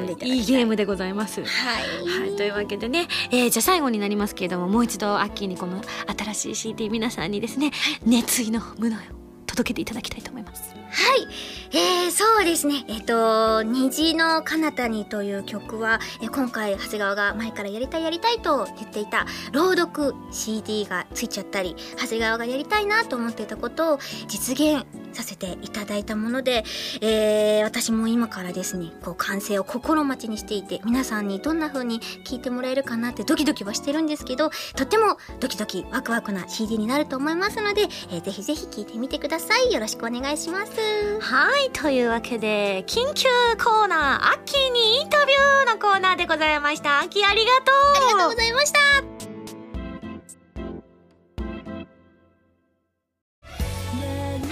だきたい。いいゲームでございます。はい、はい、というわけでね、えーじゃあ最後になりますけれどももう一度アッキーにこの新しい CD 皆さんにですね熱意の胸を届けていただきたいと思いますはい。えー、そうですね。えっ、と、虹の彼方にという曲は、えー今回、長谷川が前からやりたいやりたいと言っていた、朗読 CD がついちゃったり、長谷川がやりたいなと思っていたことを実現させていただいたもので、えー、私も今からですね、こう、完成を心待ちにしていて、皆さんにどんな風に聴いてもらえるかなってドキドキはしてるんですけど、とってもドキドキワクワクな CD になると思いますので、えーぜひぜひ聴いてみてください。よろしくお願いします。はいというわけで緊急コーナーアッキーにインタビューのコーナーでございましたアッキーありがとうありがとうございました。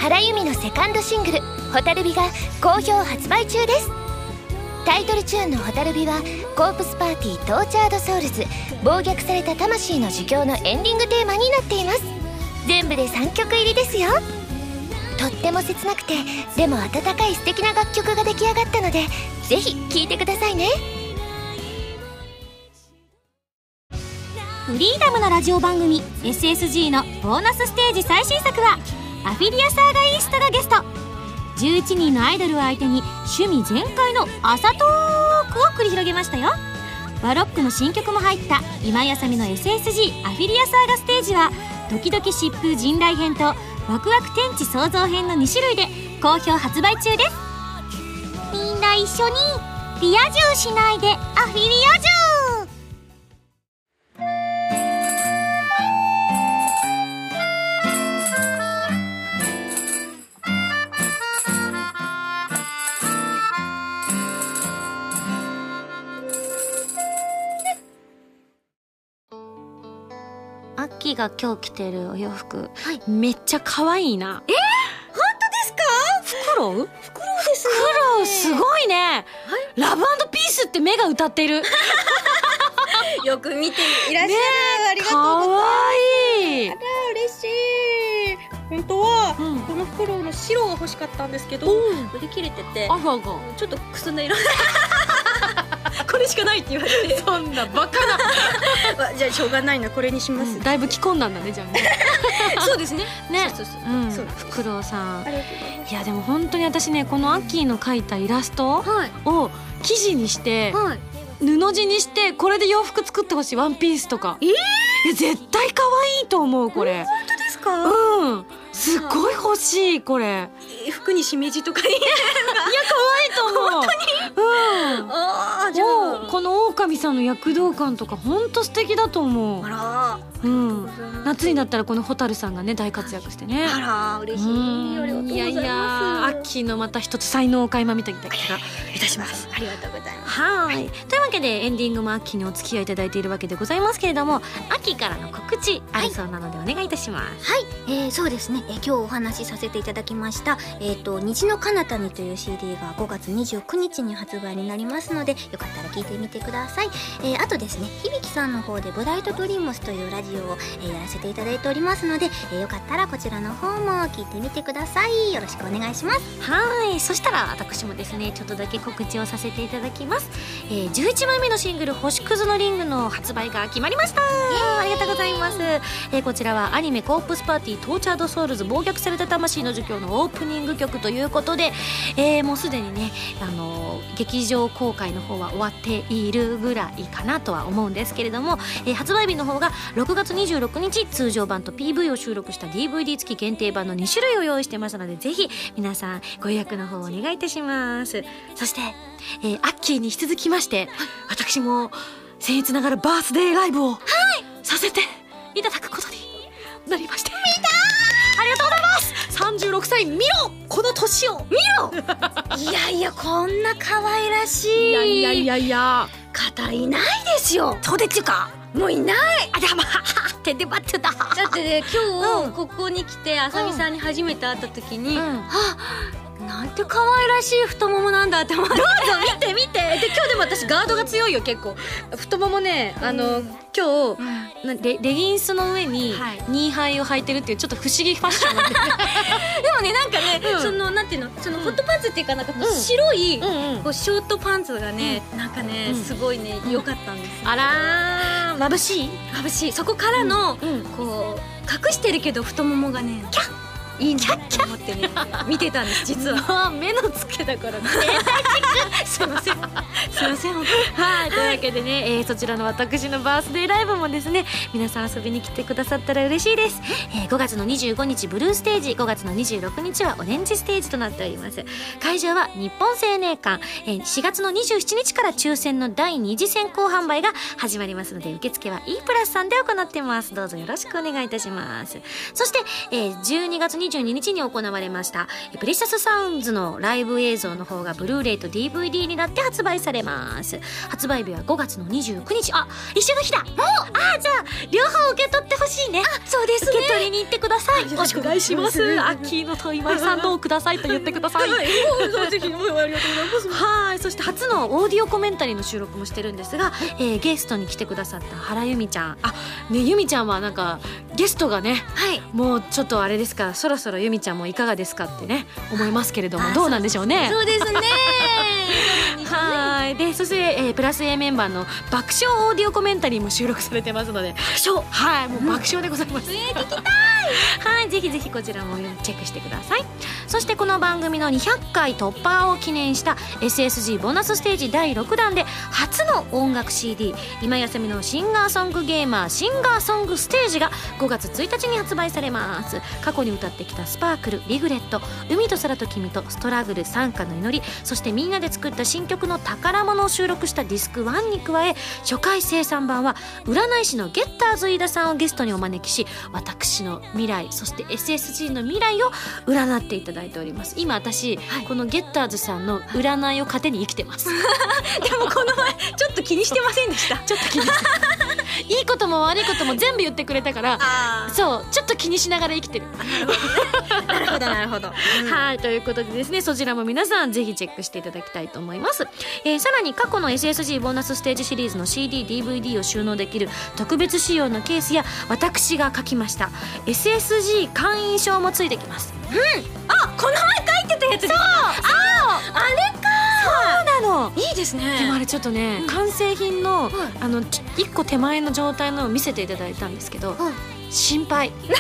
原由実のセカンドシングル「ホタルビ」が好評発売中です。タイトルチューンの「ホタルビ」は Corpse Party Tortured Souls 暴虐された魂の呪叫のエンディングテーマになっています。全部で3曲入りですよ。とっても切なくてでも温かい素敵な楽曲が出来上がったのでぜひ聴いてくださいね。フリーダムなラジオ番組 SSG のボーナスステージ最新作はアフィリアサーガイーストがゲスト。11人のアイドルを相手に趣味全開の朝トークを繰り広げましたよ。バロックの新曲も入った今井あさみの SSG アフィリアサーガステージはドキドキ疾風陣雷編とワクワク天地創造編の2種類で好評発売中です。みんな一緒にリア充しないでアフィリア充が今日着てるお洋服、はいめっちゃ可愛いな。え本当ですか？フクロウフクロウですね。フクロウすごいね、ラブピースって目が歌ってる。よく見ていらっしゃる。ありがとう可ございます。愛いあ嬉しい。本当は、うんこのフクロウの白が欲しかったんですけど、売り切れてて、あがが。ちょっとくすんだ色。これしかないって言われて、そんなバカな。あじゃあしょうがないなこれにします。だいぶ着込んだんだねじゃあね。そうですね。ねそうそうそう。うん、そうですフクロウさんいやでも本当に私ねこのアッキーの描いたイラストはいを生地にしてはい。布地にしてこれで洋服作ってほしいワンピースとかえー？いや絶対可愛いと思うこれ本当ですか？うんすっごい欲しいこれいや服にしめじとかに。可愛いと思う本当に？うんああじゃあ。この狼さんの躍動感とか本当素敵だと思あう、ら。うん、夏になったらこの蛍さんがね大活躍してねあら嬉しい。うんありがとうございます。いやいやアッキーのまた一つ才能を垣間見た気がいたします。ありがとうございます。はいというわけでエンディングもアッキーにお付き合いいただいているわけでございますけれどもアッキーからの告知あるそうなのでお願いいたします、はい、えー、そうですね、えー今日お話しさせていただきました「えー、と虹の彼方に」という CD が5月29日に発売になりますのでよかったら聞いてみてください、えーあとですね響さんの方で「Bright Dreams」というラジオを、えーやらせていただいておりますので、えーよかったらこちらの方も聞いてみてください。よろしくお願いします。はい。そしたら私もですねちょっとだけ告知をさせていただきます、えー、11枚目のシングル「星屑のリング」の発売が決まりました。ありがとうございます、えーこちらはアニメ「 Corpse Party Tortured Souls 暴虐された魂の儒教」のオープニング曲ということで、えーもうすでにね、あのー劇場公開の方は終わっているぐらいかなとは思うんですけれども、えー発売日の方が6月26日通常版と PV を収録した DVD 付き限定版の2種類を用意してますのでぜひ皆さんご予約の方お願いいたします。そして、えーアッキーに引き続きまして私も僭越ながらバースデーライブをさせていただくことになりまして。見たありがとうございます36歳見ろこの年を。見ろいやいやこんな可愛らしい。いやいやいやいや。方いないですよ。そうでっちゅうか？もういない。あだまて でばってだだってね今うん。日ここに来てあさみさんに初めて会った時に、うん。あなんて可愛らしい太ももなんだって思って見て見て。で今日でも私ガードが強いよ結構。太ももねあの、今日なレレギンスの上にはい。ニーハイを履いてるっていうちょっと不思議ファッションなんで でもねなんかね、うん。そのなんていうの？そのうん。ホットパンツっていうかなんか白い、うんうんこうショートパンツがね、なんかね、うん。すごいね良かったんですよ。あらー眩しい。眩しい。そこからの、うん。こう隠してるけど太ももがねキャッいいなって思ってね見てたんです実は。まあ目の付けだからね。すいません。すいません本はい、というわけでね、えーそちらの私のバースデーライブもですね皆さん遊びに来てくださったら嬉しいです、えー5月の25日ブルーステージ5月の26日はオレンジステージとなっております。会場は日本青年館、えー4月の27日から抽選の第2次先行販売が始まりますので受付は e プラスさんで行ってます。どうぞよろしくお願いいたします。そして、えー12月22日に行われました。えープレシャスサウンズのライブ映像の方がブルーレイと DVD になって発売されます。発売日は5月の29日。あ一緒の日だ。あじゃあ両方受け取ってほしいね。そうです受け取りに行ってください。よろしくお願いします。アッキーのと今井さんのをくださいと言ってください。ぜひもうありがとうございます。はいそして初のオーディオコメンタリーの収録もしてるんですが、えーゲストに来てくださった原由美ちゃん。あね由美ちゃんはなんかゲストがねはい。もうちょっとあれですからそろそろ由美ちゃんもいかがですかってね思いますけれどもあどうなんでしょうね。そうですね。はい。でそして、えープラス A メンバーの爆笑オーディオコメンタリーも収録されてますので爆笑。はいもう爆笑でございます、はいぜひぜひこちらもチェックしてくださいそしてこの番組の200回突破を記念した SSG ボーナスステージ第6弾で初の音楽 CD 今休みのシンガーソングゲーマーシンガーソングステージが5月1日に発売されます。過去に歌ってきた「スパークル」「リグレット」「海と空と君と」「ストラグル」「参加の祈り」そしてみんなで作った新曲の宝物を収録したディスク1に加え初回生産版は占い師のゲッターズ飯田さんをゲストにお招きし私の未来そして SSG の未来を占っていただいております。今私、このゲッターズさんの占いを糧に生きてます。でもこの前ちょっと気にしてませんでした。ちょっと気にしていいことも悪いことも全部言ってくれたからあそうちょっと気にしながら生きてる。あなるほどなるほど。はいということでですねそちらも皆さんぜひチェックしていただきたいと思います、えーさらに過去の SSG ボーナスステージシリーズの CDDVD を収納できる特別仕様のケースや私が書きました SSG 会員証もついてきます。あこの前書いてたやつで。すそう。ああれか。そうなの。いいですでもあねれちょっとね、完成品の、はいあの一個手前の状態のを見せていただいたんですけど、はい心配。なんで？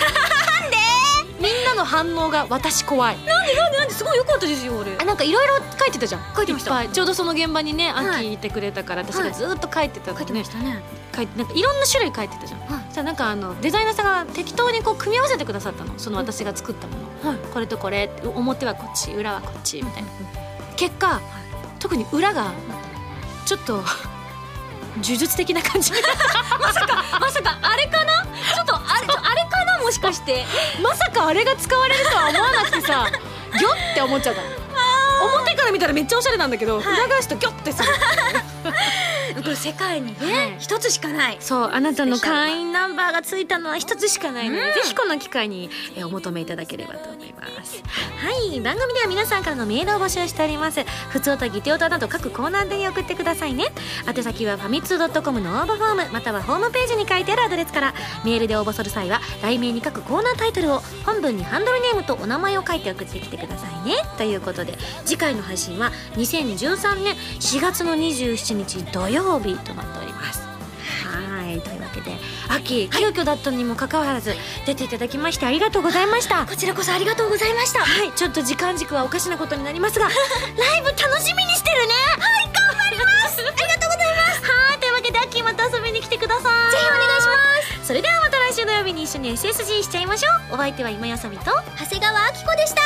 みんなの反応が私怖い。なんでなんでなんですごい良かったですよ俺。あなんかいろいろ書いてたじゃん。書いてました。ちょうどその現場にね、はい。いてくれたから私がずっと書いてたの書いてねましたね。書いてなんかいろんな種類書いてたじゃん、はい。じゃあなんかあのデザイナーさんが適当にこう組み合わせてくださったの。その私が作ったもの、はい。これとこれ表はこっち裏はこっちみたいな、結果特に裏がちょっと呪術的な感じまさかまさかあれかなもしかしてまさかあれが使われるとは思わなくてさ ギョって思っちゃったの表から見たらめっちゃおしゃれなんだけど、裏返すとギョってするこれ世界にはい。ね一つしかない。そうあなたの会員ナンバーがついたのは一つしかない。ので、うん。ぜひこの機会にえーお求めいただければと思います。はい番組では皆さんからのメールを募集しております。ふつおたぎておたなど各コーナーでに送ってくださいね。宛先はファミツー .com の応募フォームまたはホームページに書いてあるアドレスから。メールで応募する際は題名に書くコーナータイトルを本文にハンドルネームとお名前を書いて送ってきてくださいね。ということで次回の配信は2013年4月の27日土曜日となっております。はい。というわけで秋急遽だったにもかかわらず出ていただきましてありがとうございました。こちらこそありがとうございました。はい。ちょっと時間軸はおかしなことになりますが ライブ楽しみにしてるね。はい。頑張ります。ありがとうございます。はい。というわけで秋また遊びに来てください。ぜひお願いします。それではまた来週土曜日に一緒に SSG しちゃいましょう。お相手は今やさみと長谷川明子でした